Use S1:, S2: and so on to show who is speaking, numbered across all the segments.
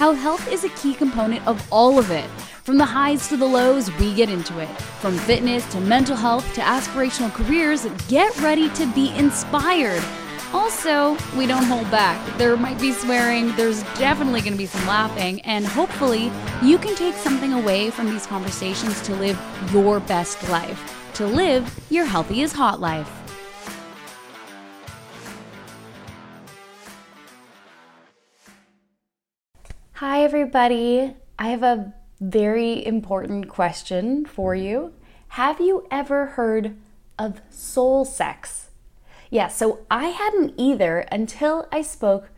S1: How health is a key component of all of it. From the highs to the lows, we get into it. From fitness to mental health to aspirational careers, get ready to be inspired. Also, we don't hold back. There might be swearing, there's definitely going to be some laughing, and hopefully, you can take something away from these conversations to live your best life, to live your healthy is hot life. Hi, everybody. I have a very important question for you. Have you ever heard of soul sex? Yeah, so I hadn't either until I spoke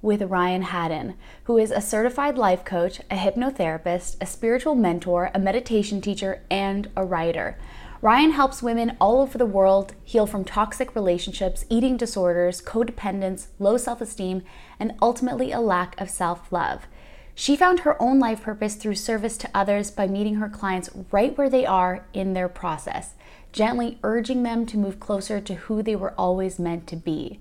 S1: with Ryan Haddon, who is a certified life coach, a hypnotherapist, a spiritual mentor, a meditation teacher, and a writer. Ryan helps women all over the world heal from toxic relationships, eating disorders, codependence, low self esteem, and ultimately a lack of self love. She found her own life purpose through service to others by meeting her clients right where they are in their process, gently urging them to move closer to who they were always meant to be.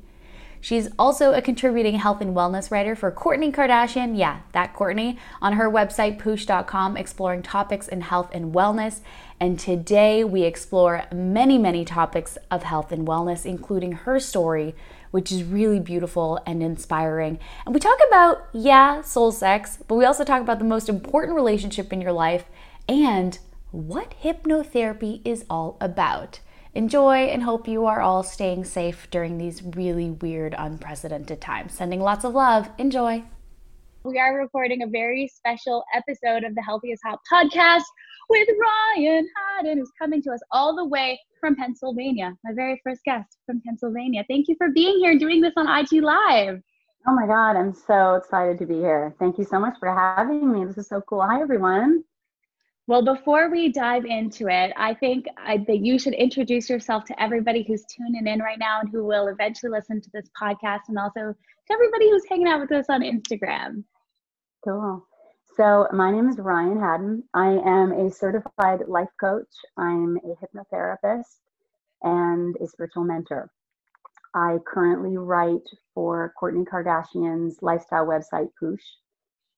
S1: She's also a contributing health and wellness writer for Kourtney Kardashian, yeah, that Kourtney, on her website poosh.com, exploring topics in health and wellness. And today we explore many, many topics of health and wellness, including her story which is really beautiful and inspiring. And we talk about, yeah, soul sex, but we also talk about the most important relationship in your life and what hypnotherapy is all about. Enjoy and hope you are all staying safe during these really weird, unprecedented times. Sending lots of love. Enjoy. We are recording a very special episode of the Healthy is Hot podcast with Ryan Haddon, who's coming to us all the way from Pennsylvania, my very first guest from Pennsylvania. Thank you for being here and doing this on IG Live.
S2: Oh my God, I'm so excited to be here. Thank you so much for having me. This is so cool. Hi, everyone.
S1: Well, before we dive into it, I think I, that you should introduce yourself to everybody who's tuning in right now and who will eventually listen to this podcast, and also to everybody who's hanging out with us on Instagram.
S2: Cool. So, my name is Ryan Haddon. I am a certified life coach, I'm a hypnotherapist, and a spiritual mentor. I currently write for Kourtney Kardashian's lifestyle website, Poosh,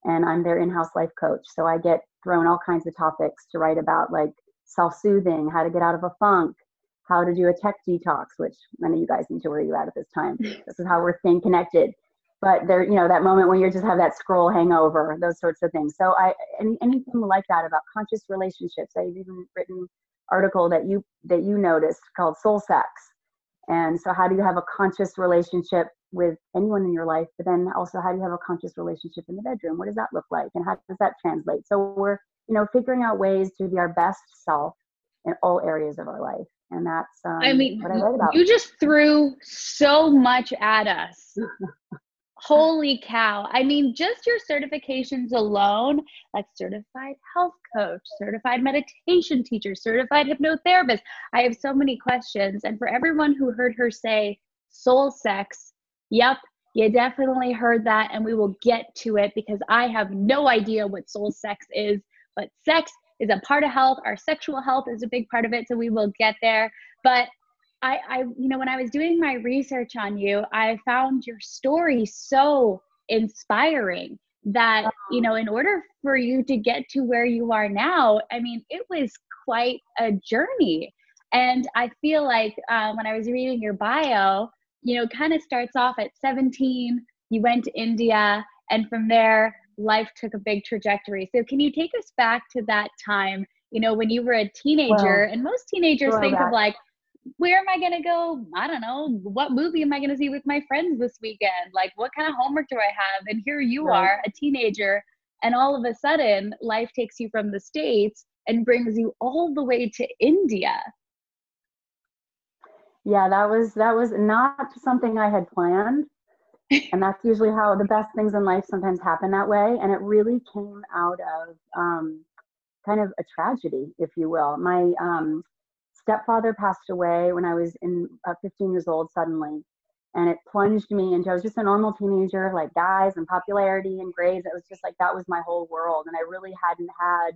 S2: and I'm their in house life coach. So, I get thrown all kinds of topics to write about, like self soothing, how to get out of a funk, how to do a tech detox, which none of you guys need to worry about at this time. this is how we're staying connected but there you know that moment when you just have that scroll hangover those sorts of things. So i any, anything like that about conscious relationships i've even written article that you that you noticed called soul sex and so how do you have a conscious relationship with anyone in your life but then also how do you have a conscious relationship in the bedroom? What does that look like and how does that translate? So we're you know figuring out ways to be our best self in all areas of our life. And that's um,
S1: I mean, what I about. You just threw so much at us. Holy cow. I mean, just your certifications alone, like certified health coach, certified meditation teacher, certified hypnotherapist. I have so many questions. And for everyone who heard her say soul sex, yep, you definitely heard that. And we will get to it because I have no idea what soul sex is. But sex is a part of health. Our sexual health is a big part of it. So we will get there. But I, I, you know, when I was doing my research on you, I found your story so inspiring that, you know, in order for you to get to where you are now, I mean, it was quite a journey. And I feel like uh, when I was reading your bio, you know, kind of starts off at 17, you went to India, and from there, life took a big trajectory. So, can you take us back to that time, you know, when you were a teenager? Well, and most teenagers think of like, where am I going to go? I don't know. What movie am I going to see with my friends this weekend? Like, what kind of homework do I have? And here you right. are, a teenager, and all of a sudden, life takes you from the States and brings you all the way to India.
S2: Yeah, that was that was not something I had planned. and that's usually how the best things in life sometimes happen that way. And it really came out of um, kind of a tragedy, if you will. My um, stepfather passed away when I was in uh, 15 years old suddenly, and it plunged me into. I was just a normal teenager, like guys and popularity and grades. It was just like that was my whole world, and I really hadn't had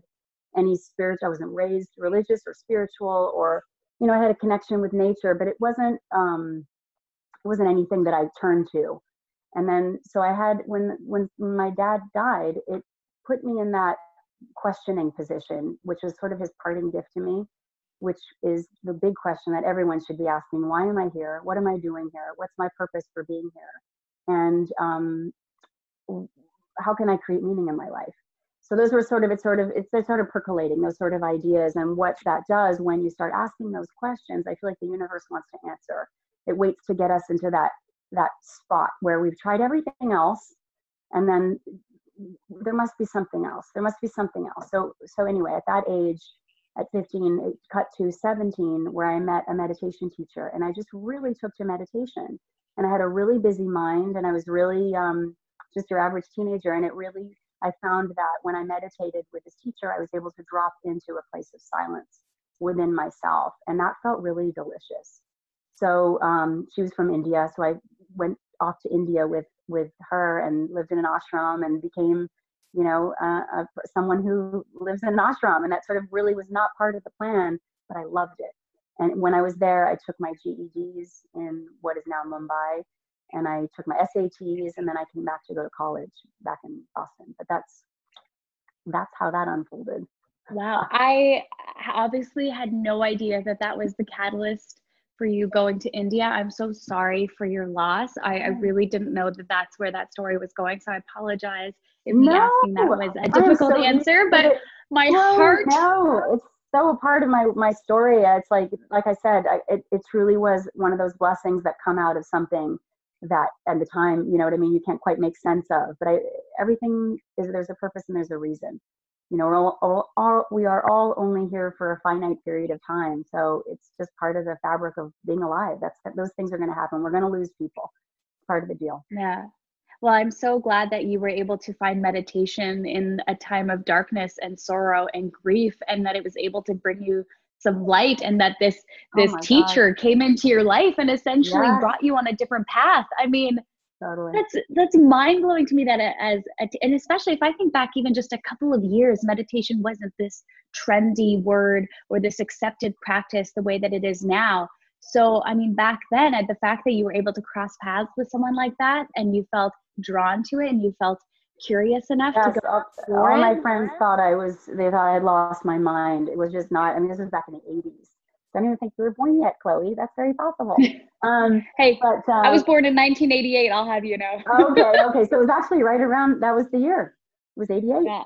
S2: any spiritual. I wasn't raised religious or spiritual, or you know, I had a connection with nature, but it wasn't. Um, it wasn't anything that I turned to. And then, so I had when when my dad died, it put me in that questioning position, which was sort of his parting gift to me, which is the big question that everyone should be asking: Why am I here? What am I doing here? What's my purpose for being here? And um, how can I create meaning in my life? So those were sort of it's sort of it's sort of percolating those sort of ideas and what that does when you start asking those questions. I feel like the universe wants to answer. It waits to get us into that that spot where we've tried everything else, and then there must be something else. There must be something else. So so anyway, at that age, at 15, it cut to 17, where I met a meditation teacher, and I just really took to meditation. And I had a really busy mind, and I was really um, just your average teenager, and it really I found that when I meditated with this teacher, I was able to drop into a place of silence within myself, and that felt really delicious. So um, she was from India, so I went off to India with with her and lived in an ashram and became, you know, uh, uh, someone who lives in an ashram, and that sort of really was not part of the plan, but I loved it. And when I was there, I took my GEDs in what is now Mumbai, and I took my SATs, and then I came back to go to college back in Boston. But that's that's how that unfolded.
S1: Wow, I obviously had no idea that that was the catalyst for you going to India. I'm so sorry for your loss. I, I really didn't know that that's where that story was going. So I apologize if me no, asking that was a difficult so answer, but it, my no, heart.
S2: No, it's so a part of my, my story. It's like, like I said, I, it, it truly was one of those blessings that come out of something that at the time, you know what I mean? You can't quite make sense of, but I, everything is, there's a purpose and there's a reason you know, we're all, all, all, we are all only here for a finite period of time. So it's just part of the fabric of being alive. That's those things are going to happen. We're going to lose people. It's part of the deal.
S1: Yeah. Well, I'm so glad that you were able to find meditation in a time of darkness and sorrow and grief, and that it was able to bring you some light, and that this oh this oh teacher God. came into your life and essentially yes. brought you on a different path. I mean,
S2: totally.
S1: That's that's mind-blowing to me that as a, and especially if i think back even just a couple of years meditation wasn't this trendy word or this accepted practice the way that it is now. So i mean back then at the fact that you were able to cross paths with someone like that and you felt drawn to it and you felt curious enough yes, to go all,
S2: all my friends thought i was they thought i had lost my mind. It was just not i mean this was back in the 80s don't even think you were born yet, Chloe. That's very possible.
S1: Um, hey, but uh, I was born in 1988. I'll have you know.
S2: okay, okay. So it was actually right around. That was the year. It was 88. Yeah.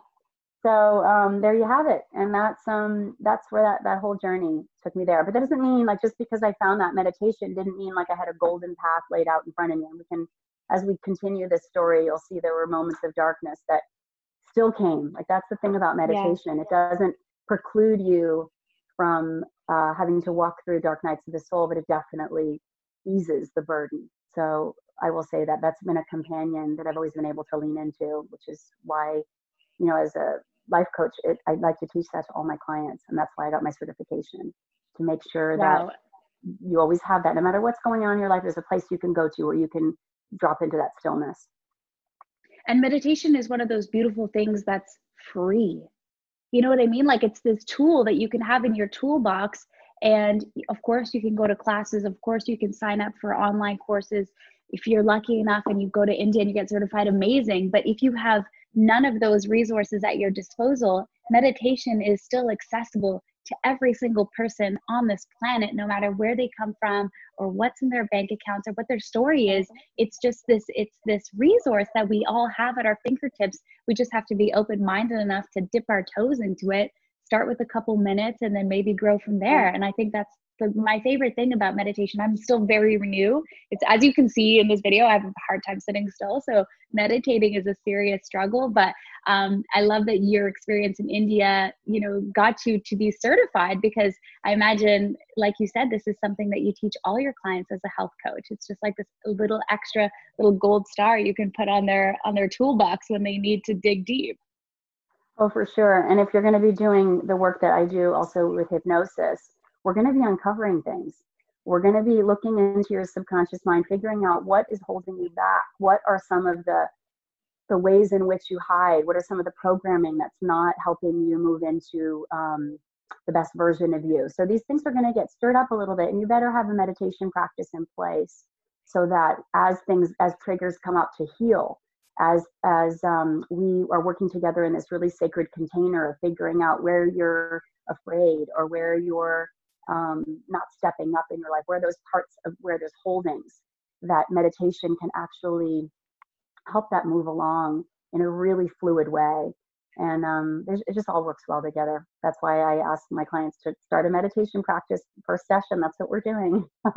S2: So um, there you have it, and that's um that's where that that whole journey took me there. But that doesn't mean like just because I found that meditation didn't mean like I had a golden path laid out in front of me. And we can, as we continue this story, you'll see there were moments of darkness that still came. Like that's the thing about meditation. Yeah. It doesn't preclude you from uh, having to walk through dark nights of the soul, but it definitely eases the burden. So I will say that that's been a companion that I've always been able to lean into, which is why, you know, as a life coach, it, I'd like to teach that to all my clients. And that's why I got my certification to make sure wow. that you always have that. No matter what's going on in your life, there's a place you can go to where you can drop into that stillness.
S1: And meditation is one of those beautiful things that's free. You know what I mean? Like it's this tool that you can have in your toolbox. And of course, you can go to classes. Of course, you can sign up for online courses. If you're lucky enough and you go to India and you get certified, amazing. But if you have none of those resources at your disposal, meditation is still accessible to every single person on this planet, no matter where they come from or what's in their bank accounts or what their story is. It's just this, it's this resource that we all have at our fingertips. We just have to be open minded enough to dip our toes into it, start with a couple minutes, and then maybe grow from there. And I think that's the, my favorite thing about meditation i'm still very new. It's as you can see in this video i have a hard time sitting still. So meditating is a serious struggle but um, i love that your experience in india you know got you to be certified because i imagine like you said this is something that you teach all your clients as a health coach. It's just like this little extra little gold star you can put on their on their toolbox when they need to dig deep.
S2: Oh, for sure. And if you're going to be doing the work that I do also with hypnosis, we're going to be uncovering things. We're going to be looking into your subconscious mind, figuring out what is holding you back. What are some of the the ways in which you hide? What are some of the programming that's not helping you move into um, the best version of you? So these things are going to get stirred up a little bit, and you better have a meditation practice in place so that as things as triggers come up to heal, as as um, we are working together in this really sacred container of figuring out where you're afraid or where you're um, not stepping up in your life, where those parts of where there's holdings, that meditation can actually help that move along in a really fluid way. And um, it just all works well together. That's why I ask my clients to start a meditation practice first session. That's what we're doing.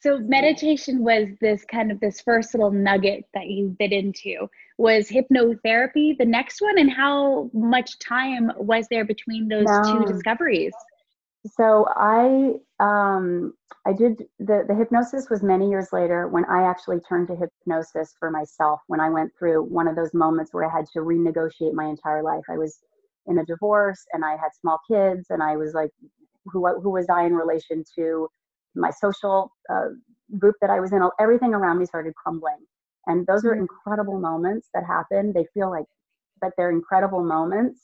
S1: so meditation was this kind of this first little nugget that you bit into was hypnotherapy the next one and how much time was there between those no. two discoveries
S2: so i um i did the the hypnosis was many years later when i actually turned to hypnosis for myself when i went through one of those moments where i had to renegotiate my entire life i was in a divorce and i had small kids and i was like who who was i in relation to my social uh, group that I was in, everything around me started crumbling. And those are mm. incredible moments that happen. They feel like, but they're incredible moments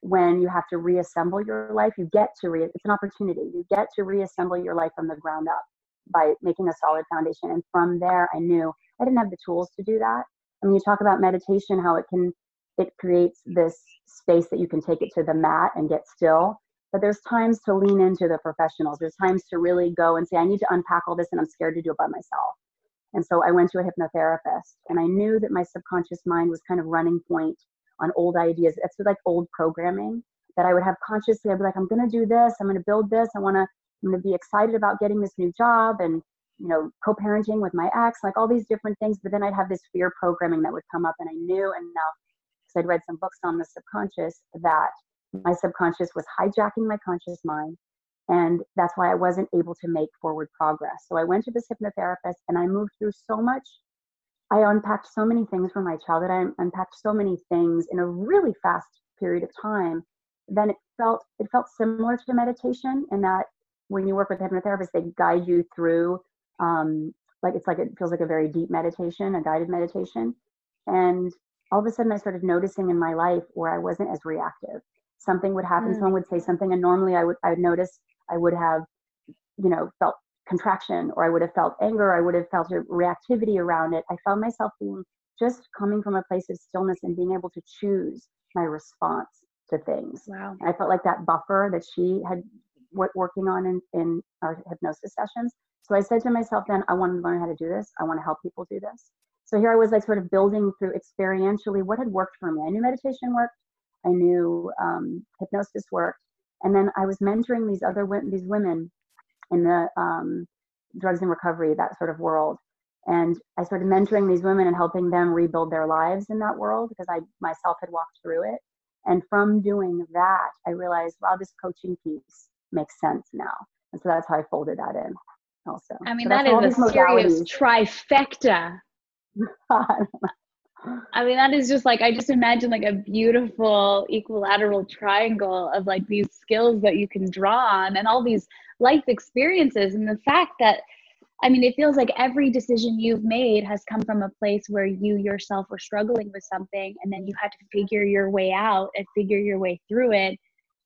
S2: when you have to reassemble your life. You get to re, it's an opportunity. You get to reassemble your life from the ground up by making a solid foundation. And from there, I knew I didn't have the tools to do that. I mean, you talk about meditation, how it can, it creates this space that you can take it to the mat and get still but there's times to lean into the professionals. There's times to really go and say, I need to unpack all this and I'm scared to do it by myself. And so I went to a hypnotherapist and I knew that my subconscious mind was kind of running point on old ideas. It's like old programming that I would have consciously, I'd be like, I'm going to do this. I'm going to build this. I want to, I'm going to be excited about getting this new job and, you know, co-parenting with my ex, like all these different things. But then I'd have this fear programming that would come up and I knew enough because I'd read some books on the subconscious that my subconscious was hijacking my conscious mind and that's why i wasn't able to make forward progress so i went to this hypnotherapist and i moved through so much i unpacked so many things from my childhood. I unpacked so many things in a really fast period of time. Then it felt it felt similar to meditation in that when you work with a hypnotherapist they guide you through um, like it's like it feels like a very deep meditation a guided meditation. And all of a sudden i started noticing in my life where i wasn't as reactive. Something would happen, mm. someone would say something, and normally I would I would notice I would have, you know, felt contraction or I would have felt anger, I would have felt a reactivity around it. I found myself being just coming from a place of stillness and being able to choose my response to things.
S1: Wow.
S2: I felt like that buffer that she had w- working on in, in our hypnosis sessions. So I said to myself then, I want to learn how to do this. I want to help people do this. So here I was like sort of building through experientially what had worked for me. I knew meditation worked. I knew um, hypnosis worked, and then I was mentoring these other these women in the um, drugs and recovery that sort of world. And I started mentoring these women and helping them rebuild their lives in that world because I myself had walked through it. And from doing that, I realized, wow, this coaching piece makes sense now. And so that's how I folded that in also.
S1: I mean, so that is a serious trifecta. I mean, that is just like, I just imagine like a beautiful equilateral triangle of like these skills that you can draw on and all these life experiences. And the fact that, I mean, it feels like every decision you've made has come from a place where you yourself were struggling with something and then you had to figure your way out and figure your way through it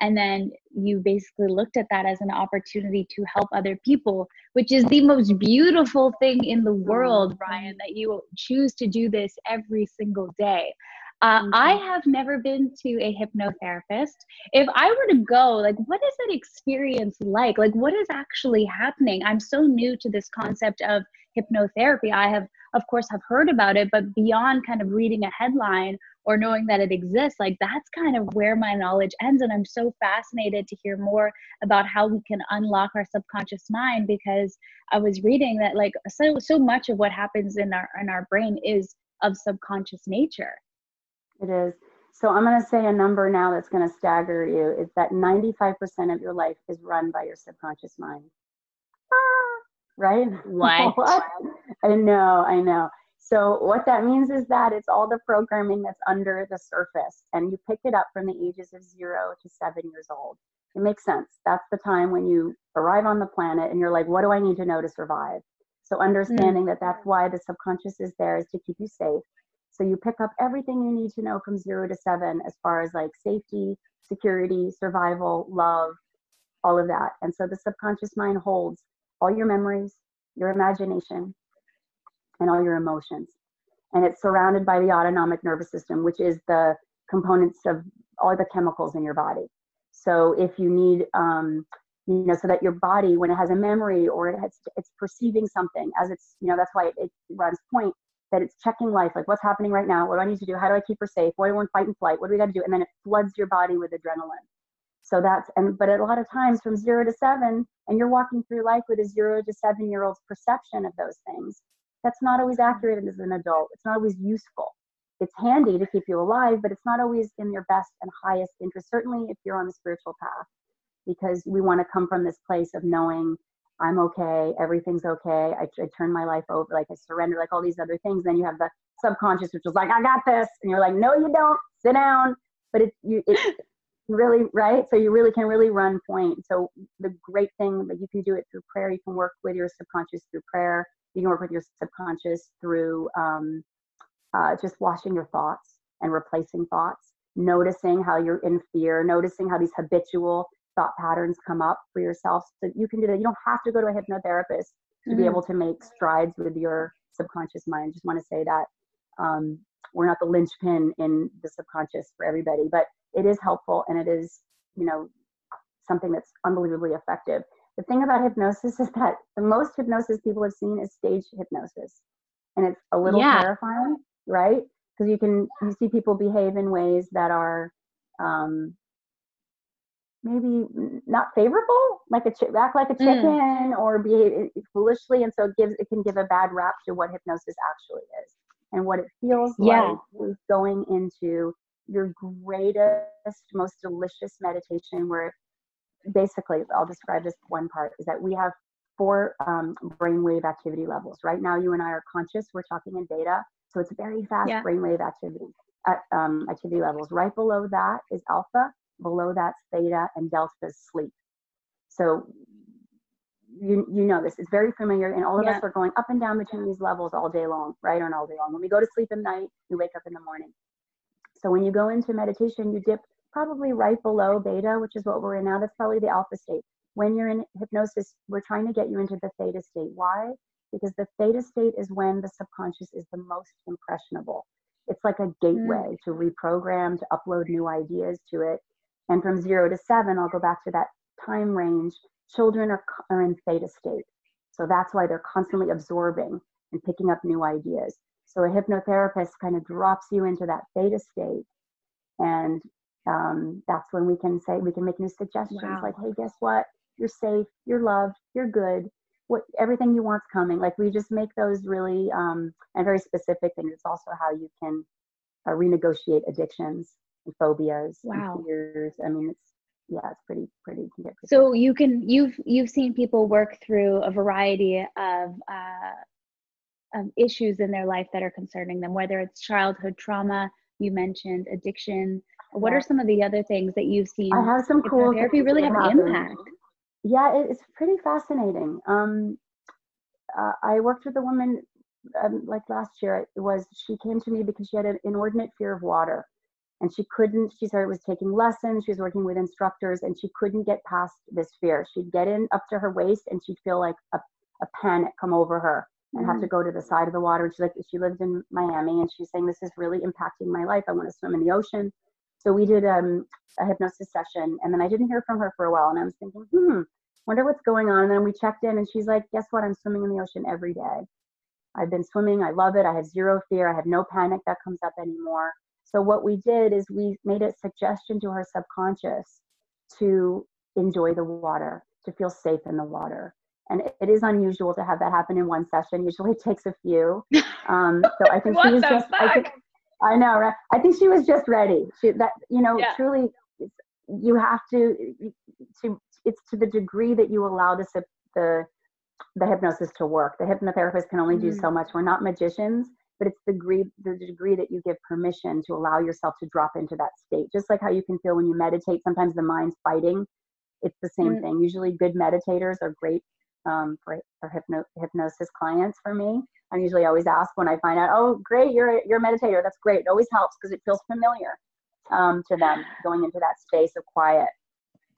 S1: and then you basically looked at that as an opportunity to help other people which is the most beautiful thing in the world ryan that you choose to do this every single day uh, mm-hmm. I have never been to a hypnotherapist. If I were to go, like, what is that experience like? Like, what is actually happening? I'm so new to this concept of hypnotherapy. I have, of course, have heard about it, but beyond kind of reading a headline or knowing that it exists like that's kind of where my knowledge ends and i'm so fascinated to hear more about how we can unlock our subconscious mind because i was reading that like so so much of what happens in our in our brain is of subconscious nature.
S2: It is. So i'm going to say a number now that's going to stagger you is that 95% of your life is run by your subconscious mind right
S1: what?
S2: what i know i know So what that means is that it's all the programming that's under the surface and you pick it up from the ages of 0 to 7 years old. It makes sense. That's the time when you arrive on the planet and you're like what do I need to know to survive? So understanding mm. that that's why the subconscious is there is to keep you safe. So you pick up everything you need to know from 0 to 7 as far as like safety, security, survival, love, all of that. And so the subconscious mind holds all your memories, your imagination, and all your emotions. And it's surrounded by the autonomic nervous system, which is the components of all the chemicals in your body. So if you need, um, you know, so that your body, when it has a memory or it has, it's perceiving something as it's, you know, that's why it, it runs point that it's checking life, like what's happening right now, what do I need to do, how do I keep her safe, what do I want fight and flight, what do we got to do, and then it floods your body with adrenaline. So that's and but a lot of times from zero to seven, and you're walking through life with a zero to seven year old's perception of those things. That's not always mm-hmm. accurate as an adult. It's not always useful. It's handy to keep you alive, but it's not always in your best and highest interest. Certainly if you're on the spiritual path, because we want to come from this place of knowing I'm okay, everything's okay. I, I turn my life over, like I surrender, like all these other things. Then you have the subconscious, which is like, I got this, and you're like, no, you don't. Sit down. But it's you, it, really right? So you really can really run point. So the great thing that you can do it through prayer you can work with your subconscious through prayer. You can work with your subconscious through um, uh, just washing your thoughts and replacing thoughts. Noticing how you're in fear noticing how these habitual thought patterns come up for yourself. So you can do that. You don't have to go to a hypnotherapist to mm-hmm. be able to make strides with your subconscious mind. Just want to say that um, we're not the linchpin in the subconscious for everybody but it is helpful and it is, you know, something that's unbelievably effective. The thing about hypnosis is that the most hypnosis people have seen is stage hypnosis. And it's a little yeah. terrifying, right? Because you can you see people behave in ways that are um, maybe not favorable, like a ch- act like a mm. chicken mm. or behave foolishly, and so it gives it can give a bad rap to what hypnosis actually is and what it feels yeah. like going into your greatest, most delicious meditation where basically, I'll describe this one part is that we have four um, brainwave activity levels. Right now, you and I are conscious, we're talking in beta. So it's very fast yeah. brainwave activity at, um, activity levels. Right below that is alpha, below that's theta, and delta is sleep. So you you know this. It's very familiar, and all of yeah. us are going up and down between these levels all day long, right? Or all day long. When we go to sleep at night, we wake up in the morning. So when you go into meditation, you dip probably right below beta, which is what we're in now. That's probably the alpha state. When you're in hypnosis, we're trying to get you into the theta state. Why? Because the theta state is when the subconscious is the most impressionable. It's like a gateway mm. to reprogram, to upload new ideas to it. And from zero to seven, I'll go back to that time range. Children are, are in theta state. So that's why they're constantly absorbing and picking up new ideas. So a hypnotherapist kind of drops you into that theta state. And um, that's when we can say, we can make new suggestions wow. like, hey, guess what? You're safe, you're loved, you're good. What everything you want's coming. Like we just make those really um, and very specific. And it's also how you can uh, renegotiate addictions and phobias wow. and fears. I mean, it's yeah, it's pretty pretty. You
S1: so you can you've you've seen people work through a variety of uh, um, issues in their life that are concerning them, whether it's childhood trauma, you mentioned addiction. What yeah. are some of the other things that you've seen?
S2: I have some cool
S1: therapy really have an impact.
S2: Yeah, it's pretty fascinating. Um, uh, I worked with a woman um, like last year. It was she came to me because she had an inordinate fear of water, and she couldn't. She started was taking lessons. She was working with instructors, and she couldn't get past this fear. She'd get in up to her waist, and she'd feel like a, a panic come over her and have to go to the side of the water. And she's like, she lived in Miami and she's saying, this is really impacting my life. I want to swim in the ocean. So we did um, a hypnosis session and then I didn't hear from her for a while. And I was thinking, hmm, wonder what's going on. And then we checked in and she's like, guess what? I'm swimming in the ocean every day. I've been swimming. I love it. I have zero fear. I have no panic that comes up anymore. So what we did is we made a suggestion to her subconscious to enjoy the water, to feel safe in the water and it is unusual to have that happen in one session. Usually it takes a few. Um, so I think she was just. I, think, I, know, right? I think she was just ready. She that you know yeah. truly, you have to to it's to the degree that you allow the the the hypnosis to work. The hypnotherapist can only do mm. so much. We're not magicians. but it's the degree the degree that you give permission to allow yourself to drop into that state just like how you can feel when you meditate sometimes the mind's fighting it's the same mm-hmm. thing usually good meditators are great um, for, for hypno- hypnosis clients for me. I'm usually always asked when i find out oh great you're a, you're a meditator. That's great. It always helps because it feels familiar um, to them going into that space of quiet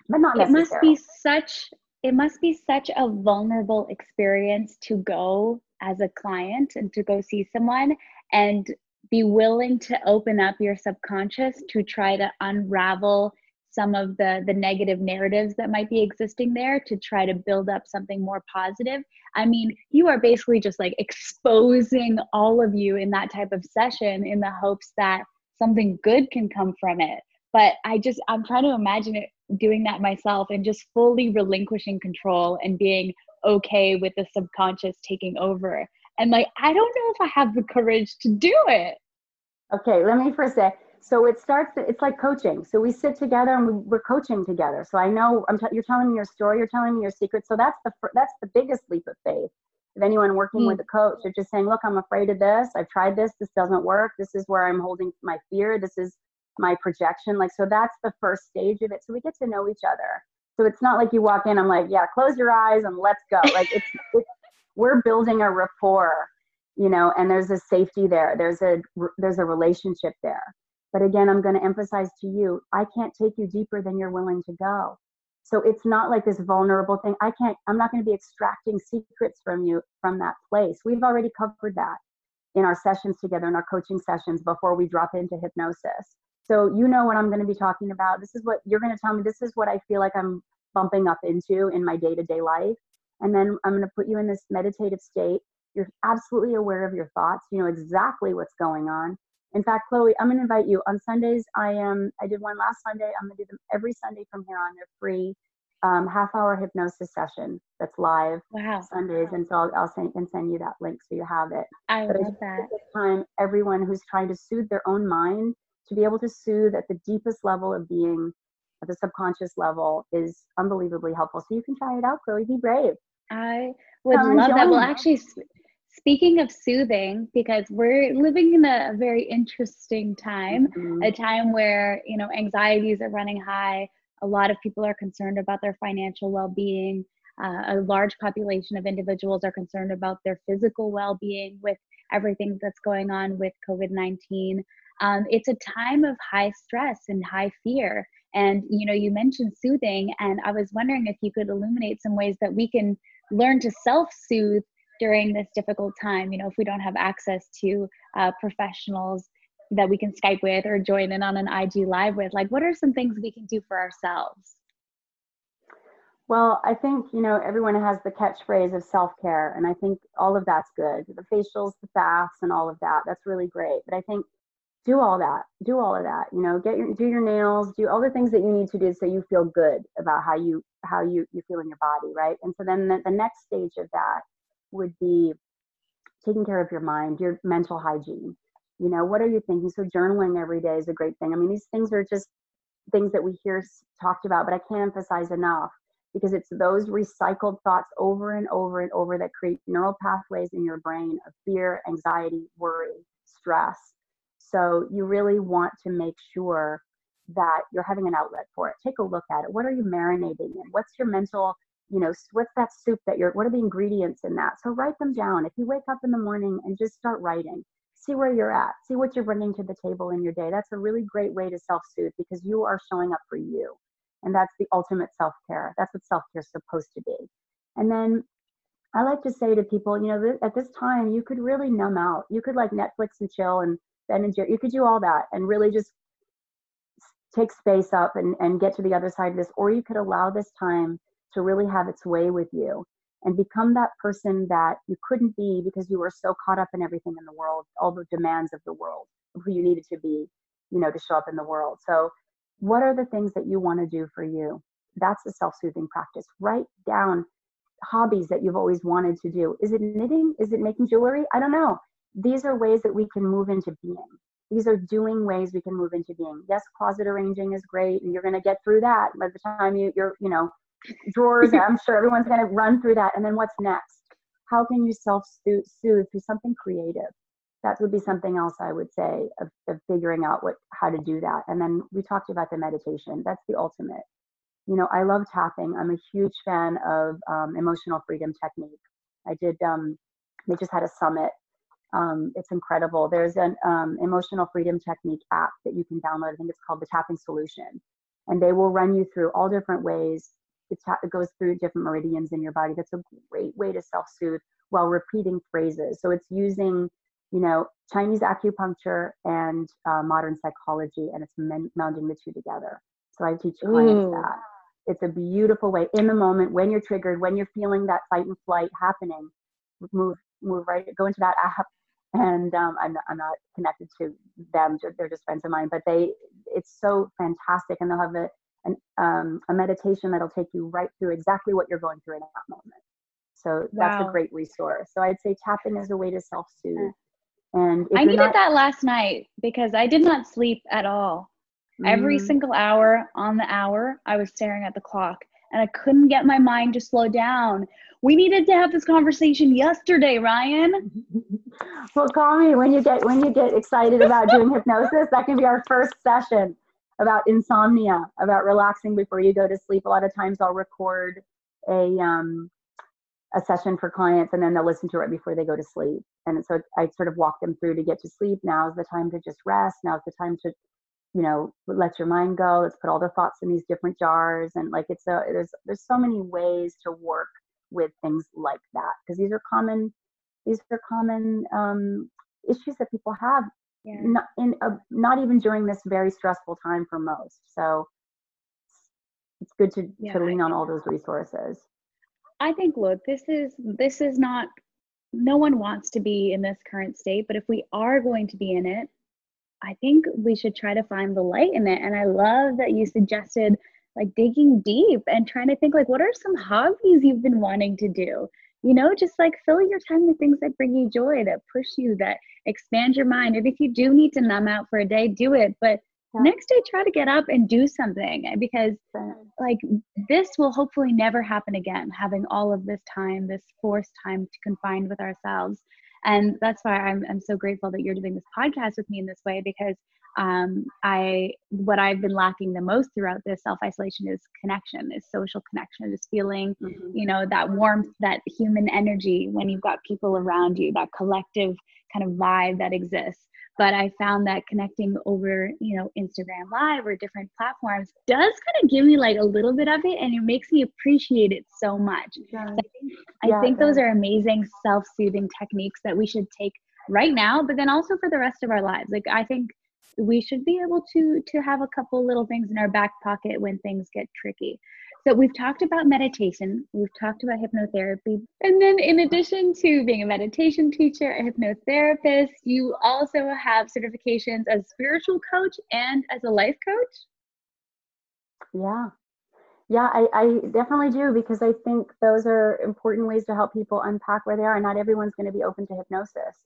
S2: but not
S1: it must be such it must be such a vulnerable experience to go as a client and to go see someone and be willing to open up your subconscious to try to unravel some of the the negative narratives that might be existing there to try to build up something more positive i mean you are basically just like exposing all of you in that type of session in the hopes that something good can come from it but i just i'm trying to imagine it doing that myself and just fully relinquishing control and being okay with the subconscious taking over. And like, I don't know if I have the courage to do it.
S2: Okay, let me first say. So it starts. It's like coaching. So we sit together and we, are coaching together. So I know I'm. T- you're telling me your story. You're telling me your secret. So that's the that's the biggest leap of faith. If anyone working mm. with a coach, they're just saying, "Look, I'm afraid of this. I've tried this. This doesn't work. This is where I'm holding my fear. This is my projection." Like so, that's the first stage of it. So we get to know each other. So it's not like you walk in, I'm like, yeah, close your eyes and let's go. Like it's, it's we're building a rapport, you know, and there's a safety there. There's a there's a relationship there. But again, I'm going to emphasize to you, I can't take you deeper than you're willing to go. So it's not like this vulnerable thing. I can't, I'm not going to be extracting secrets from you from that place. We've already covered that in our sessions together, in our coaching sessions before we drop into hypnosis. So you know what I'm going to be talking about. This is what you're going to tell me. This is what I feel like I'm bumping up into in my day to day life. And then I'm going to put you in this meditative state. You're absolutely aware of your thoughts. You know exactly what's going on. In fact, Chloe, I'm going to invite you on Sundays. I am. I did one last Sunday. I'm going to do them every Sunday from here on. They're free, um, half hour hypnosis session that's live
S1: wow.
S2: Sundays. And so I'll, I'll send and send you that link so you have it.
S1: I but love that.
S2: Time, everyone who's trying to soothe their own mind to be able to soothe at the deepest level of being at the subconscious level is unbelievably helpful so you can try it out chloe be brave
S1: i would love that well actually speaking of soothing because we're living in a, very interesting time mm-hmm. a time where you know anxieties are running high. A lot of people are concerned about their financial well-being. Uh, a large population of individuals are concerned about their physical well-being with everything that's going on with covid-19 um, it's a time of high stress and high fear. And you know you mentioned soothing and i was wondering if you could illuminate some ways that we can learn to self-soothe during this difficult time you know if we don't have access to uh, professionals that we can skype with or join in on an ig live with like what are some things we can do for ourselves
S2: well, I think, you know, everyone has the catchphrase of self care, and I think all of that's good. The facials, the baths, and all of that, that's really great. But I think do all that do all of that you know get your do your nails do all the things that you need to do so you feel good about how you how you you feel in your body right and so then the, the next stage of that would be taking care of your mind your mental hygiene you know what are you thinking so journaling every day is a great thing i mean these things are just things that we hear talked about but i can't emphasize enough because it's those recycled thoughts over and over and over that create neural pathways in your brain of fear anxiety worry stress so you really want to make sure that you're having an outlet for it. Take a look at it. What are you marinating in? What's your mental, you know, what's that soup that you're, what are the ingredients in that? So write them down. If you wake up in the morning and just start writing, see where you're at, see what you're bringing to the table in your day. That's a really great way to self soothe because you are showing up for you. And that's the ultimate self care. That's what self care is supposed to be. And then I like to say to people, you know, at this time, you could really numb out. You could like Netflix and chill and Ben and Jerry. You could do all that and really just take space up and, and get to the other side of this. Or you could allow this time to really have its way with you and become that person that you couldn't be because you were so caught up in everything in the world, all the demands of the world, who you needed to be, you know, to show up in the world. So, what are the things that you want to do for you? That's a self soothing practice. Write down hobbies that you've always wanted to do. Is it knitting? Is it making jewelry? I don't know these are ways that we can move into being. These are doing ways we can move into being. Yes, closet arranging is great, and you're going to get through that by the time you, you're, you know, drawers. I'm sure everyone's going to run through that. And then what's next? How can you self soothe through something creative? that would be something else I would say of, of figuring out what how to do that. And then we talked about the meditation. That's the ultimate. You know, I love tapping. I'm a huge fan of um, emotional freedom technique. I did. Um, they just had a summit. Um, it's incredible. There's an um, emotional freedom technique app that you can download. I think it's called the Tapping Solution, and they will run you through all different ways. It, it goes through different meridians in your body. That's a great way to self-soothe while repeating phrases. So it's using you know, Chinese acupuncture and uh, modern psychology, and it's men- melding the two together. So I teach clients Ooh. that. It's a beautiful way in the moment when you're triggered, when you're feeling that fight and flight happening, move, move right, go into that app. And um, I'm, I'm not connected to them; they're just friends of mine. But they, it's so fantastic, and they'll have a an, um, a meditation that'll take you right through exactly what you're going through in that moment. So wow. that's a great resource. So I'd say tapping is a way to self-soothe.
S1: And I needed not, that last night because I did not sleep at all. Mm. Every single hour on the hour, I was staring at the clock and I couldn't get my mind to slow down. We needed to have this conversation yesterday, Ryan.
S2: well, call me when you get when you get excited about doing hypnosis. That can be our first session about insomnia, about relaxing before you go to sleep. A lot of times I'll record a um, a session for clients and then they'll listen to it before they go to sleep. And so I sort of walk them through to get to sleep. Now's the time to just rest. Now's the time to, you know, let your mind go. Let's put all the thoughts in these different jars. And like it's a there's there's so many ways to work with things like that because these are common these are common um, issues that people have yeah. not in a, uh, not even during this very stressful time for most. So it's good to, yeah, to lean on all those resources.
S1: I think look, this is this is not no one wants to be in this current state, but if we are going to be in it, I think we should try to find the light in it. And I love that you suggested like digging deep and trying to think like what are some hobbies you've been wanting to do? You know, just like fill your time with things that bring you joy, that push you, that expand your mind. And if you do need to numb out for a day, do it. But yeah. next day try to get up and do something eh, because like this will hopefully never happen again having all of this time this forced time to confined with ourselves and that's why I'm, I'm so grateful that you're doing this podcast with me in this way because um, I what I've been lacking the most throughout this self isolation is connection, is social connection, is feeling, mm-hmm. you know, that warmth, that human energy when you've got people around you, that collective kind of vibe that exists but i found that connecting over you know instagram live or different platforms does kind of give me like a little bit of it and it makes me appreciate it so much yeah. so i think, yeah, I think yeah. those are amazing self-soothing techniques that we should take right now but then also for the rest of our lives like i think we should be able to to have a couple little things in our back pocket when things get tricky so we've talked about meditation, we've talked about hypnotherapy, and then in addition to being a meditation teacher, a hypnotherapist, you also have certifications as spiritual coach and as a life coach.
S2: Yeah. Yeah, I, I definitely do because I think those are important ways to help people unpack where they are. Not everyone's going to be open to hypnosis,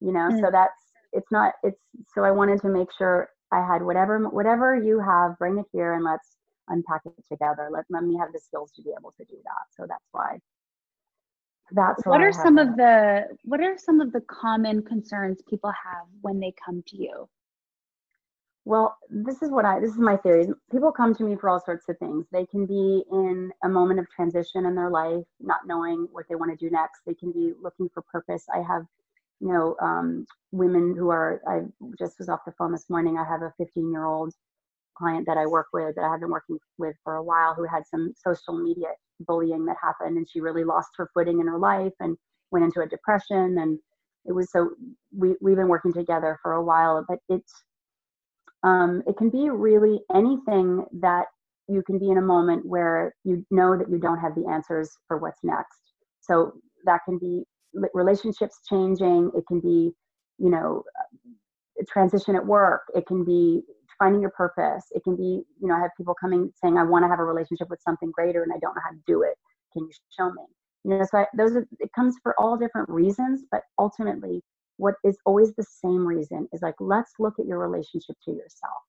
S2: you know. Mm. So that's it's not it's so I wanted to make sure I had whatever whatever you have, bring it here and let's unpack it together. Let, let me have the skills to be able to do that. So that's why.
S1: That's what are some of the what are some of the common concerns people have when they come to you?
S2: Well, this is what I this is my theory. People come to me for all sorts of things. They can be in a moment of transition in their life, not knowing what they want to do next. They can be looking for purpose. I have, you know, um, women who are. I just was off the phone this morning. I have a 15 year old client that I work with that I've been working with for a while who had some social media bullying that happened and she really lost her footing in her life and went into a depression and it was so we we've been working together for a while but it's um, it can be really anything that you can be in a moment where you know that you don't have the answers for what's next so that can be relationships changing it can be you know transition at work it can be finding your purpose. It can be, you know, I have people coming saying, I want to have a relationship with something greater and I don't know how to do it. Can you show me? You know, so I, those are, it comes for all different reasons, but ultimately, what is always the same reason is like, let's look at your relationship to yourself.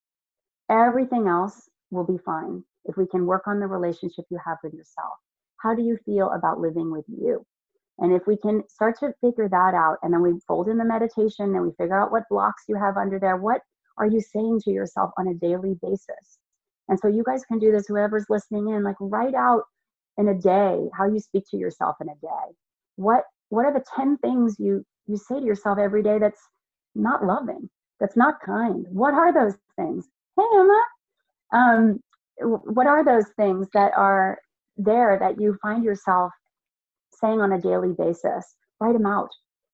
S2: Everything else will be fine if we can work on the relationship you have with yourself. How do you feel about living with you? And if we can start to figure that out, and then we fold in the meditation, and we figure out what blocks you have under there, what are you saying to yourself on a daily basis? And so you guys can do this, whoever's listening in, like write out in a day how you speak to yourself in a day. What what are the 10 things you you say to yourself every day that's not loving, that's not kind? What are those things? Hey Emma. Um, what are those things that are there that you find yourself saying on a daily basis? Write them out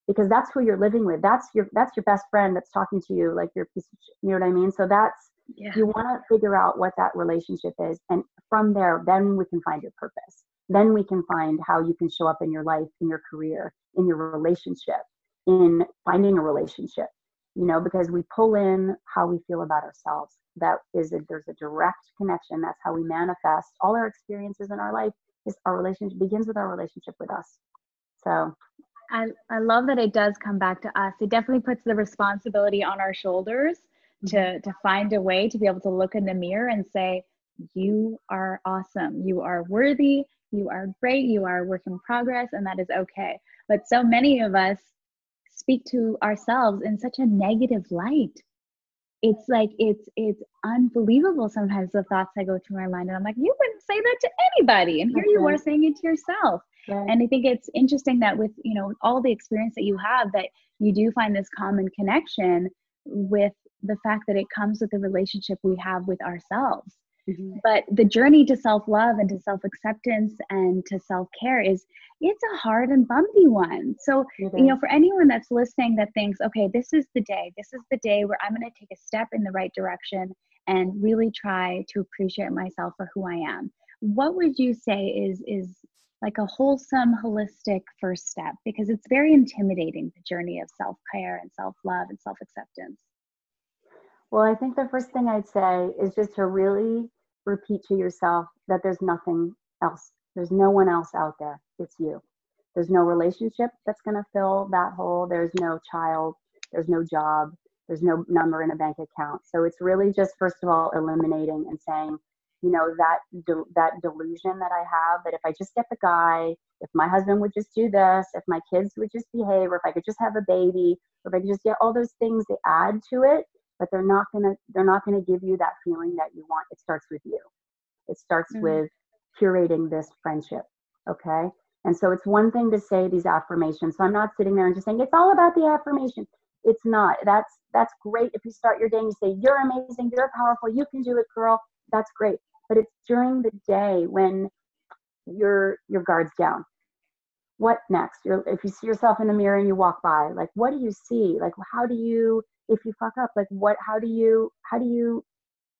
S2: because that's who you're living with. That's your that's your best friend that's talking to you like your piece of you know what I mean? So that's yeah. you want to figure out what that relationship is and from there then we can find your purpose. Then we can find how you can show up in your life, in your career, in your relationship, in finding a relationship. You know, because we pull in how we feel about ourselves. That is a, there's a direct connection. That's how we manifest all our experiences in our life is our relationship begins with our relationship with us. So
S1: I, I love that it does come back to us. It definitely puts the responsibility on our shoulders to mm-hmm. to find a way to be able to look in the mirror and say, you are awesome. You are worthy. You are great. You are a work in progress, and that is okay. But so many of us speak to ourselves in such a negative light it's like it's it's unbelievable sometimes the thoughts that go through my mind and i'm like you wouldn't say that to anybody and here you are saying it to yourself. And i think it's interesting that with you know all the experience that you have that you do find this common connection with the fact that it comes with the relationship we have with ourselves Mm-hmm. But the journey to self love and to self acceptance and to self care is it's a hard and bumpy one. So, you know, for anyone that's listening that thinks, okay, this is the day, this is the day where I'm going to take a step in the right direction and really try to appreciate myself for who I am. What would you say is is like a wholesome holistic first step because it's very intimidating the journey of self-care and self-love and self-acceptance
S2: well i think the first thing i'd say is just to really repeat to yourself that there's nothing else. There's no one else out there. It's you. There's no relationship that's going to fill that hole. There's no child. There's no job. There's no number in a bank account. So it's really just, first of all, eliminating and saying, you know, that de- that delusion that I have that if I just get the guy, if my husband would just do this, if my kids would just behave, or if I could just have a baby, or if I could just get all those things, they add to it but they're not gonna they're not gonna give you that feeling that you want. It starts with you. It starts mm-hmm. with curating this friendship. Okay. And so it's one thing to say these affirmations. So I'm not sitting there and just saying it's all about the affirmation. It's not. That's that's great if you start your day and you say you're amazing, you're powerful, you can do it, girl. That's great. But it's during the day when your your guard's down. What next? You're, if you see yourself in the mirror and you walk by, like what do you see? Like how do you if you fuck up like what how do you how do you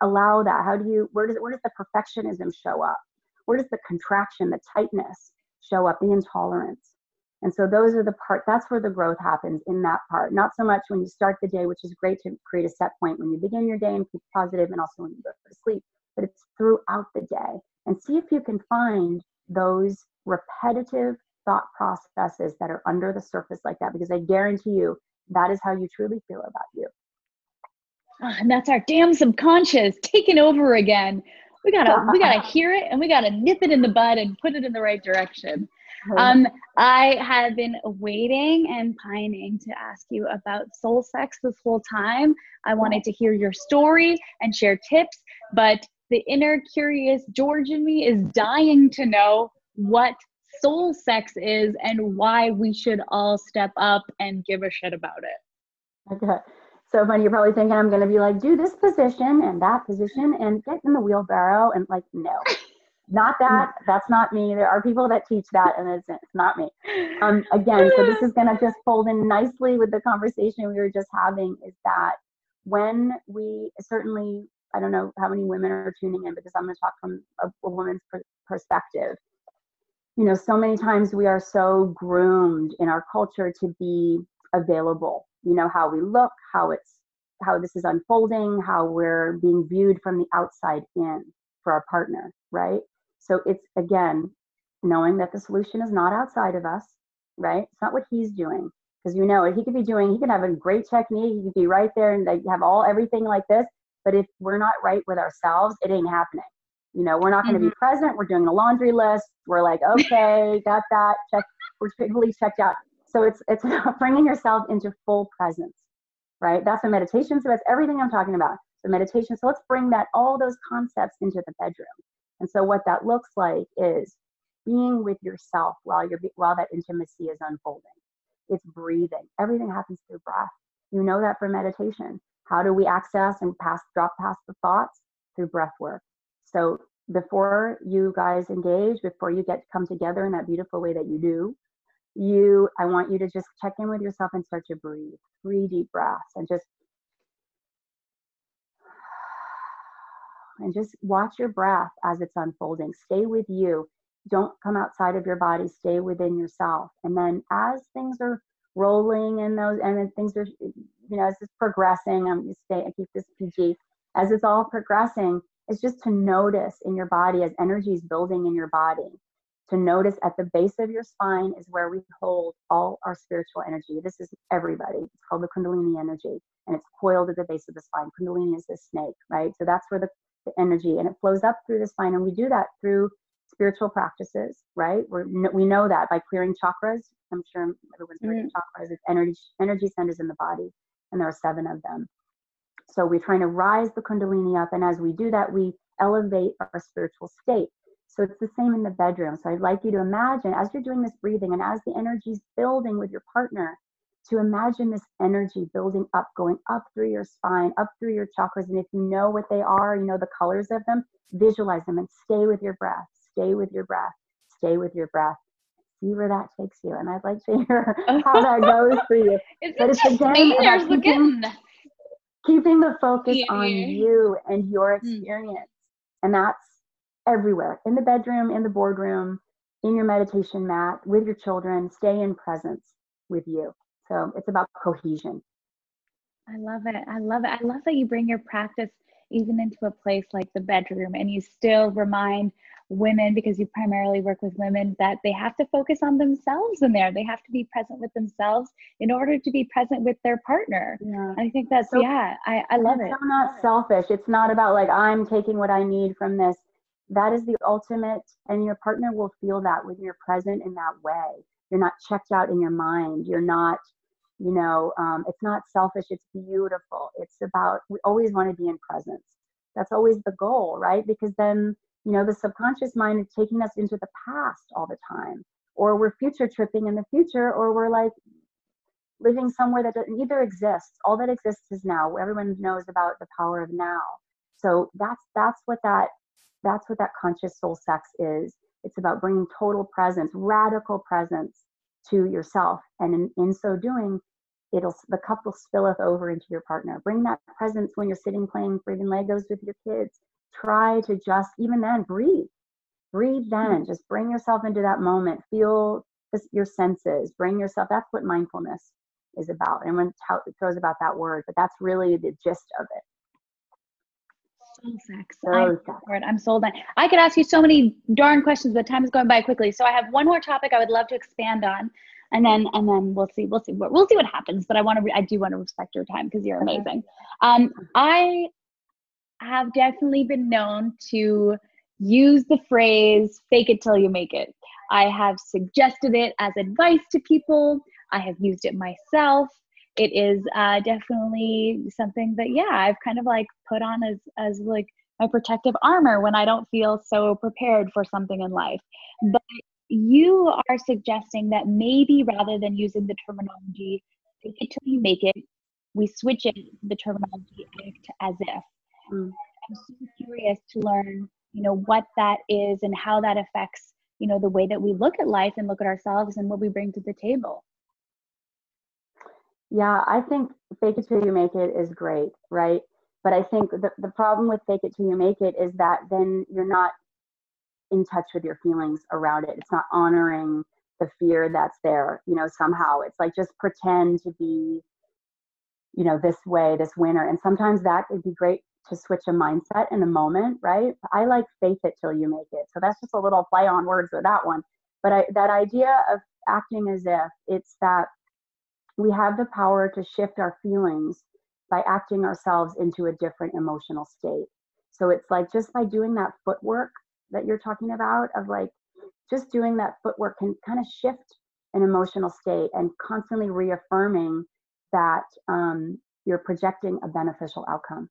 S2: allow that? How do you where does where does the perfectionism show up? Where does the contraction the tightness show up the intolerance? And so those are the part that's where the growth happens in that part. Not so much when you start the day which is great to create a set point when you begin your day and keep positive and also when you go to sleep but it's throughout the day. And see if you can find those repetitive thought processes that are under the surface like that because i guarantee you that is how you truly feel about you.
S1: Oh, and that's our damn subconscious taking over again. We gotta we gotta hear it and we gotta nip it in the bud and put it in the right direction. Um, I have been waiting and pining to ask you about soul sex this whole time. I wanted to hear your story and share tips, but the inner curious George in me is dying to know what soul sex is and why we should all step up and give a shit about it.
S2: Okay. So funny, you're probably thinking I'm going to be like, do this position and that position and get in the wheelbarrow. And like, no, not that. That's not me. There are people that teach that and it's, it's not me. Um, again, so this is going to just fold in nicely with the conversation we were just having is that when we certainly, I don't know how many women are tuning in because I'm going to talk from a, a woman's per- perspective you know so many times we are so groomed in our culture to be available you know how we look how it's how this is unfolding how we're being viewed from the outside in for our partner right? So it's again knowing that the solution is not outside of us right? It's not what he's doing because you know what he could be doing he could have a great technique he could be right there and they have all everything like this but if we're not right with ourselves it ain't happening you know, we're not going to mm-hmm. be present. We're doing a laundry list. We're like, okay, got that. Check. we're totally checked out. So it's it's bringing yourself into full presence, right? That's what meditation. So that's everything I'm talking about. So meditation. So let's bring that all those concepts into the bedroom. And so what that looks like is being with yourself while you're while that intimacy is unfolding. It's breathing. Everything happens through breath. You know that from meditation. How do we access and pass drop past the thoughts? Through breath work. So before you guys engage, before you get to come together in that beautiful way that you do, you I want you to just check in with yourself and start to breathe. Three deep breaths and just and just watch your breath as it's unfolding. Stay with you. Don't come outside of your body. Stay within yourself. And then as things are rolling and those and then things are you know as it's progressing, I'm um, stay I keep this PG. As it's all progressing, it's just to notice in your body as energy is building in your body. To notice at the base of your spine is where we hold all our spiritual energy. This is everybody. It's called the Kundalini energy, and it's coiled at the base of the spine. Kundalini is the snake, right? So that's where the the energy and it flows up through the spine and we do that through spiritual practices right We're, we know that by clearing chakras i'm sure everyone's heard mm. of chakras it's energy energy centers in the body and there are seven of them so we're trying to rise the kundalini up and as we do that we elevate our spiritual state so it's the same in the bedroom so i'd like you to imagine as you're doing this breathing and as the energy is building with your partner to imagine this energy building up, going up through your spine, up through your chakras. And if you know what they are, you know the colors of them, visualize them and stay with your breath, stay with your breath, stay with your breath. See where that takes you. And I'd like to hear how that goes for you.
S1: Is but it's again about keeping,
S2: keeping the focus yeah. on you and your hmm. experience. Mm. And that's everywhere in the bedroom, in the boardroom, in your meditation mat, with your children. Stay in presence with you. So it's about cohesion.
S1: I love it. I love it. I love that you bring your practice even into a place like the bedroom and you still remind women because you primarily work with women that they have to focus on themselves in there. They have to be present with themselves in order to be present with their partner. Yeah. i think that's so, yeah i, I love
S2: it's
S1: it.
S2: so not selfish. It's not about like i'm taking what i need from this. That is the ultimate and your partner will feel that when you're present in that way. You're not checked out in your mind. You're not you know um, it's not selfish. It's beautiful. It's about we always want to be in presence. That's always the goal right? Because then you know the subconscious mind is taking us into the past all the time or we're future tripping in the future or we're like living somewhere that doesn't either exists all that exists is now everyone knows about the power of now. So that's that's what that that's what that conscious soul sex is. It's about bringing total presence radical presence to yourself and in, in so doing it'll the cup will spilleth over into your partner. Bring that presence when you're sitting playing breathing legos with your kids try to just even then breathe. Breathe then. Just bring yourself into that moment. Feel this, your senses. Bring yourself that's what mindfulness is about. And when it throws about that word but that's really the gist of it.
S1: Sex. I'm, I'm sold on. I could ask you so many darn questions, but time is going by quickly. So I have one more topic I would love to expand on and then and then we'll see we'll see what we'll see what happens but i want to re- i do want to respect your time because you're amazing. Um i have definitely been known to use the phrase fake it till you make it. I have suggested it as advice to people. I have used it myself. It is uh, definitely something that yeah i've kind of like put on as as like my protective armor when i don't feel so prepared for something in life. But you are suggesting that maybe rather than using the terminology fake it till you make it, we switch it the terminology act as if. Mm. I'm so curious to learn, you know, what that is and how that affects, you know, the way that we look at life and look at ourselves and what we bring to the table.
S2: Yeah, I think fake it till you make it is great, right? But I think the, the problem with fake it till you make it is that then you're not in touch with your feelings around it. It's not honoring the fear that's there, you know, somehow. It's like just pretend to be, you know, this way, this winner. And sometimes that would be great to switch a mindset in a moment, right? I like faith it till you make it. So that's just a little play on words with that one. But I, that idea of acting as if it's that we have the power to shift our feelings by acting ourselves into a different emotional state. So it's like just by doing that footwork that you're talking about of like just doing that footwork can kind of shift an emotional state and constantly reaffirming that um, you're projecting a beneficial outcome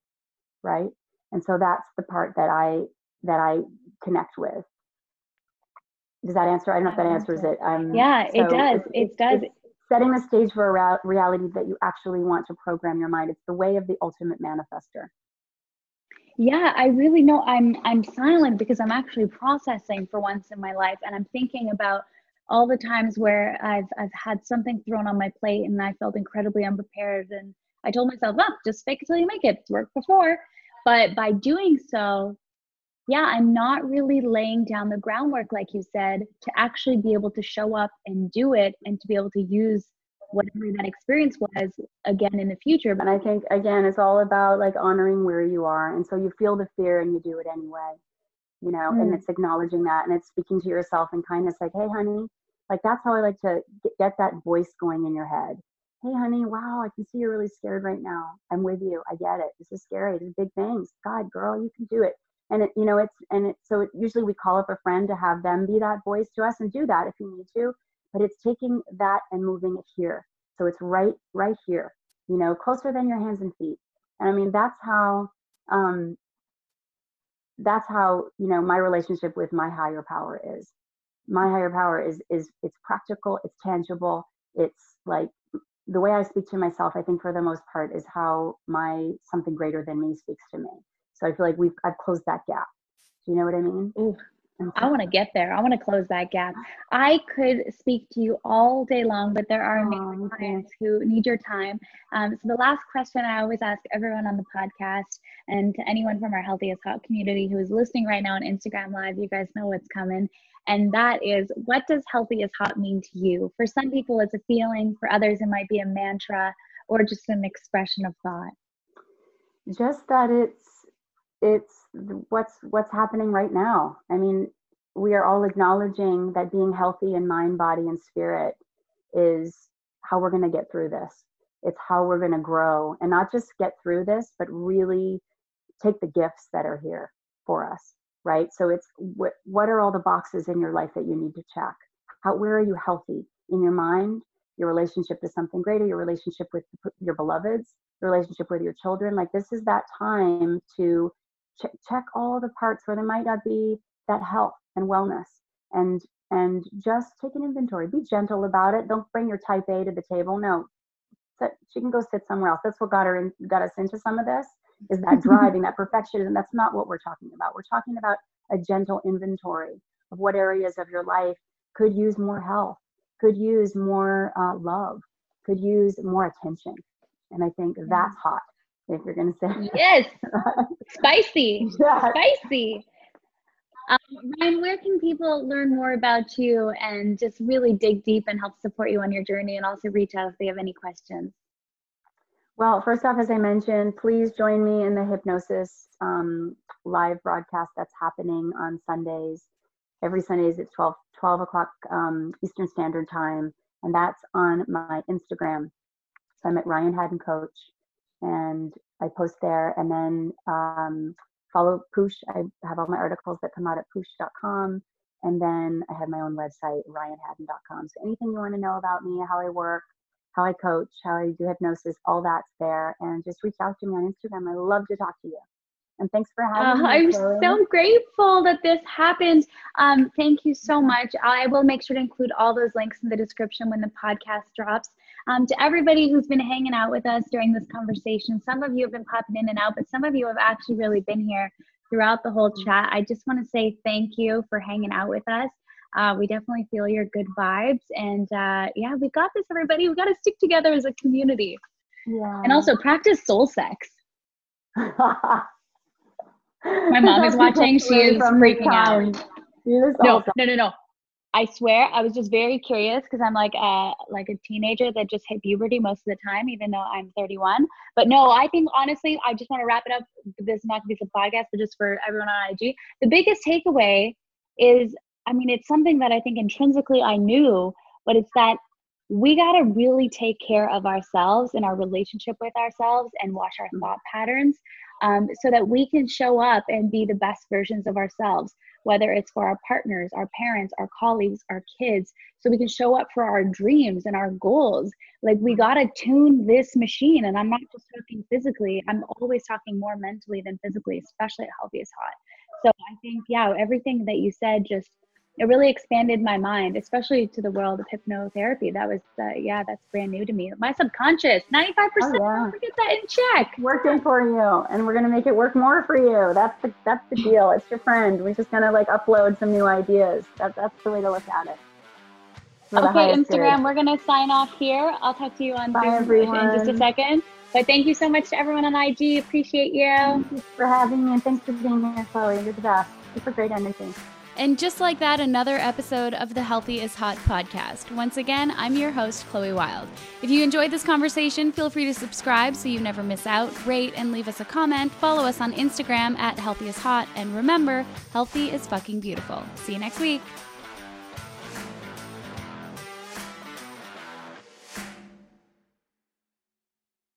S2: right? And so that's the part that i that i connect with. Does that answer? I don't know if that answers it.
S1: um, yeah so it does it does.
S2: setting the stage for a reality that you actually want to program your mind. It's the way of the ultimate manifester.
S1: Yeah i really know i'm i'm silent because i'm actually processing for once in my life and i'm thinking about all the times where i've i've had something thrown on my plate and i felt incredibly unprepared and i told myself oh just fake it till you make it it's worked before but by doing so yeah i'm not really laying down the groundwork like you said to actually be able to show up and do it and to be able to use whatever that experience was again in the future.
S2: But I think again, it's all about like honoring where you are, and so you feel the fear and you do it anyway, you know. Mm. And it's acknowledging that, and it's speaking to yourself in kindness, like, "Hey, honey," like that's how I like to get that voice going in your head. Hey, honey, wow, I can see you're really scared right now. I'm with you. I get it. This is scary. These big things. God, girl, you can do it. And it, you know, it's and it. So it, usually we call up a friend to have them be that voice to us, and do that if you need to but it's taking that and moving it here. So it's right, right here, you know, closer than your hands and feet. And I mean, that's how, um, that's how, you know, my relationship with my higher power is. My higher power is, is it's practical, it's tangible. It's like the way I speak to myself, I think for the most part is how my something greater than me speaks to me. So I feel like we've, I've closed that gap. Do you know what I mean?
S1: Ooh, I want to get there. I want to close that gap. I could speak to you all day long, but there are amazing clients who need your time. Um, so the last question I always ask everyone on the podcast and to anyone from our Healthy is Hot community who is listening right now on Instagram Live, you guys know what's coming. And that is, what does healthy is hot mean to you? For some people, it's a feeling. For others, it might be a mantra or just an expression of thought.
S2: Just that it's it's what's what's happening right now. I mean, we are all acknowledging that being healthy in mind, body, and spirit is how we're going to get through this. It's how we're going to grow and not just get through this, but really take the gifts that are here for us, right? So it's what what are all the boxes in your life that you need to check? How where are you healthy? In your mind, your relationship to something greater, your relationship with your beloveds, your relationship with your children? Like this is that time to ch- check all the parts where there might not be that health and wellness. And and just take an inventory. Be gentle about it. Don't bring your type a to the table. No. She can go sit somewhere else. That's what got her in, got us into some of this is that driving that perfectionism that's not what we're talking about. We're talking about a gentle inventory of what areas of your life could use more health could use more uh, love could use more attention. And i think that's hot if you're going to say.
S1: Yes. Spicy. Yeah. spicy. Um, Ryan, where can people learn more about you and just really dig deep and help support you on your journey and also reach out if they have any questions?
S2: Well, first off, as I mentioned, please join me in the hypnosis um, live broadcast that's happening on Sundays. Every Sundays at 12, 12 o'clock um, Eastern Standard Time. And that's on my Instagram. So I'm at Ryan Haddon Coach and I post there. And then um, follow Poosh. I have all my articles that come out at poosh.com. And then I have my own website, ryanhaddon.com. So anything you want to know about me, how I work, how I coach, how I do hypnosis, all that's there. And just reach out to me on Instagram. I love to talk to you. And thanks for having uh, me.
S1: I'm Chloe. so grateful that this happened. Um, thank you so much. I will make sure to include all those links in the description when the podcast drops. Um, to everybody who's been hanging out with us during this conversation, some of you have been popping in and out, but some of you have actually really been here throughout the whole chat. I just want to say thank you for hanging out with us. Uh, we definitely feel your good vibes. And uh, yeah, we got this, everybody. We got to stick together as a community. Yeah. And also practice soul sex. My mom is watching. She is freaking out. No, no, no, no. I swear I was just very curious because I'm like a like a teenager that just hit puberty most of the time, even though I'm 31. But no, I think honestly, I just want to wrap it up. This is not gonna be a podcast, but just for everyone on IG. The biggest takeaway is, I mean, it's something that I think intrinsically I knew, but it's that we gotta really take care of ourselves and our relationship with ourselves and watch our thought patterns um, so that we can show up and be the best versions of ourselves whether it's for our partners, our parents, our colleagues, our kids, so we can show up for our dreams and our goals. Like we got to tune this machine. And I'm not just talking physically, I'm always talking more mentally than physically, especially at Healthy is Hot. So I think, yeah, everything that you said just it really expanded my mind, especially to the world of hypnotherapy. That was, uh, yeah, that's brand new to me. My subconscious, 95%, oh, yeah. get that in check.
S2: Working for you, and we're gonna make it work more for you. That's the that's the deal. It's your friend. We're just gonna like upload some new ideas. That, that's the way to look at it.
S1: Okay, Instagram, we're gonna sign off here. I'll talk to you on
S2: Bye, everyone.
S1: in just a second. But thank you so much to everyone on IG. Appreciate you.
S2: Thank you for having me, and thanks for being here, Chloe. You're the best. Super great energy.
S3: And just like that, another episode of the Healthy is Hot podcast. Once again, I'm your host, Chloe Wilde. If you enjoyed this conversation, feel free to subscribe so you never miss out, rate, and leave us a comment. Follow us on Instagram at Healthy is Hot. And remember, healthy is fucking beautiful. See you next week.